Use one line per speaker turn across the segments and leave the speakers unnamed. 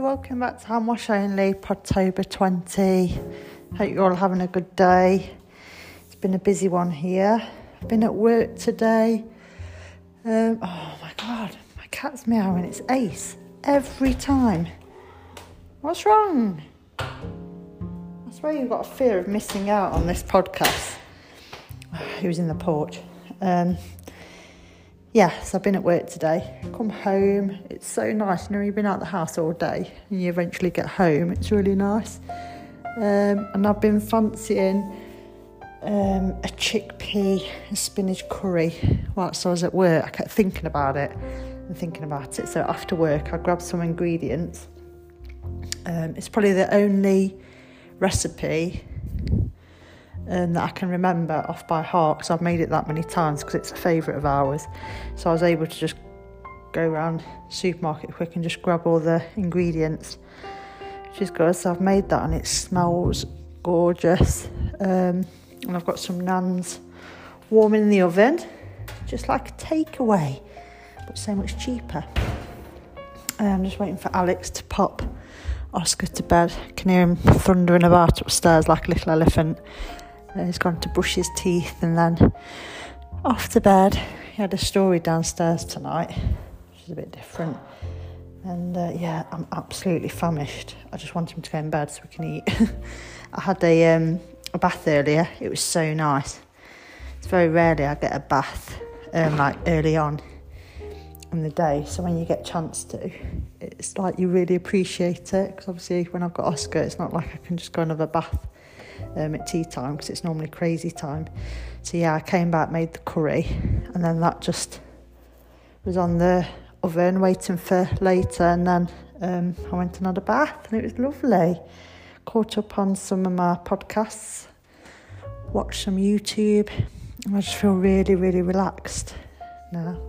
Welcome back to Hand Wash Only, Podtober 20. Hope you're all having a good day. It's been a busy one here. I've been at work today. Um, oh my god, my cat's meowing. It's Ace every time. What's wrong? I swear you've got a fear of missing out on this podcast. He was in the porch. Um, yes, I've been at work today. Come home. It's so nice. You know, you've been out the house all day and you eventually get home. It's really nice. Um, and I've been fancying um, a chickpea and spinach curry whilst I was at work. I kept thinking about it and thinking about it. So after work, I grabbed some ingredients. Um, it's probably the only recipe um, that I can remember off by heart because I've made it that many times because it's a favourite of ours. So I was able to just go around supermarket quick and just grab all the ingredients, is good. So I've made that and it smells gorgeous. Um, and I've got some nans warming in the oven, just like a takeaway, but so much cheaper. And I'm just waiting for Alex to pop Oscar to bed. I Can hear him thundering about upstairs like a little elephant. He's gone to brush his teeth and then off to bed. He had a story downstairs tonight, which is a bit different. And uh, yeah, I'm absolutely famished. I just want him to go in bed so we can eat. I had a, um, a bath earlier. It was so nice. It's very rarely I get a bath um, like early on in the day. So when you get a chance to, it's like you really appreciate it. Because obviously, when I've got Oscar, it's not like I can just go and have a bath um, at tea time because it's normally crazy time. So yeah, I came back, made the curry, and then that just was on the oven waiting for later. And then um, I went and had a bath, and it was lovely. Caught up on some of my podcasts, watched some YouTube, and I just feel really, really relaxed now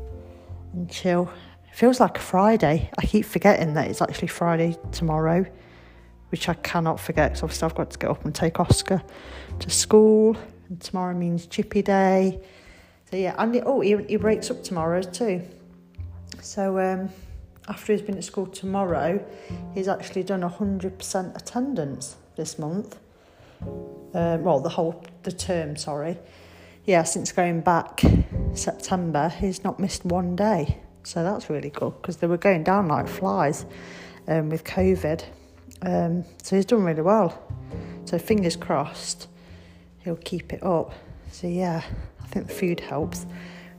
and chill. It feels like a Friday. I keep forgetting that it's actually Friday tomorrow which I cannot forget because obviously I've got to get up and take Oscar to school. And tomorrow means Chippy Day. So yeah, and oh, he, he breaks up tomorrow too. So um, after he's been at school tomorrow, he's actually done 100% attendance this month. Uh, well, the whole the term, sorry. Yeah, since going back September, he's not missed one day. So that's really good because they were going down like flies um, with COVID. Um, so he's done really well. So fingers crossed, he'll keep it up. So yeah, I think the food helps.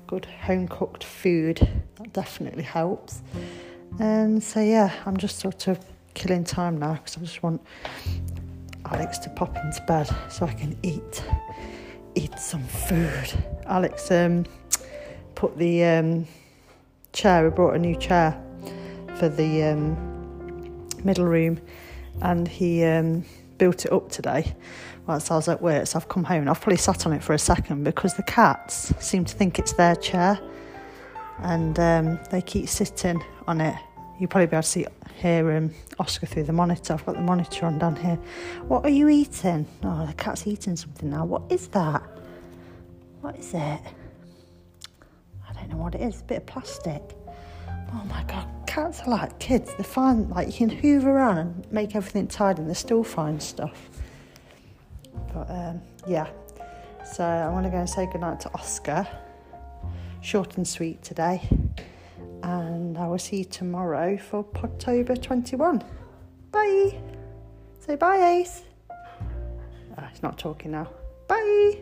Good home cooked food that definitely helps. And so yeah, I'm just sort of killing time now because I just want Alex to pop into bed so I can eat eat some food. Alex um, put the um, chair. We brought a new chair for the um, middle room and he um, built it up today whilst I was at work. So I've come home and I've probably sat on it for a second because the cats seem to think it's their chair and um, they keep sitting on it. You'll probably be able to see hear um, Oscar through the monitor. I've got the monitor on down here. What are you eating? Oh, the cat's eating something now. What is that? What is it? I don't know what it is. A bit of plastic. Oh my god, cats are like kids. They find like you can hoover around and make everything tidy, and they still find stuff. But um, yeah, so I want to go and say goodnight to Oscar. Short and sweet today, and I will see you tomorrow for Podtober 21. Bye. Say bye, Ace. Oh, he's not talking now. Bye.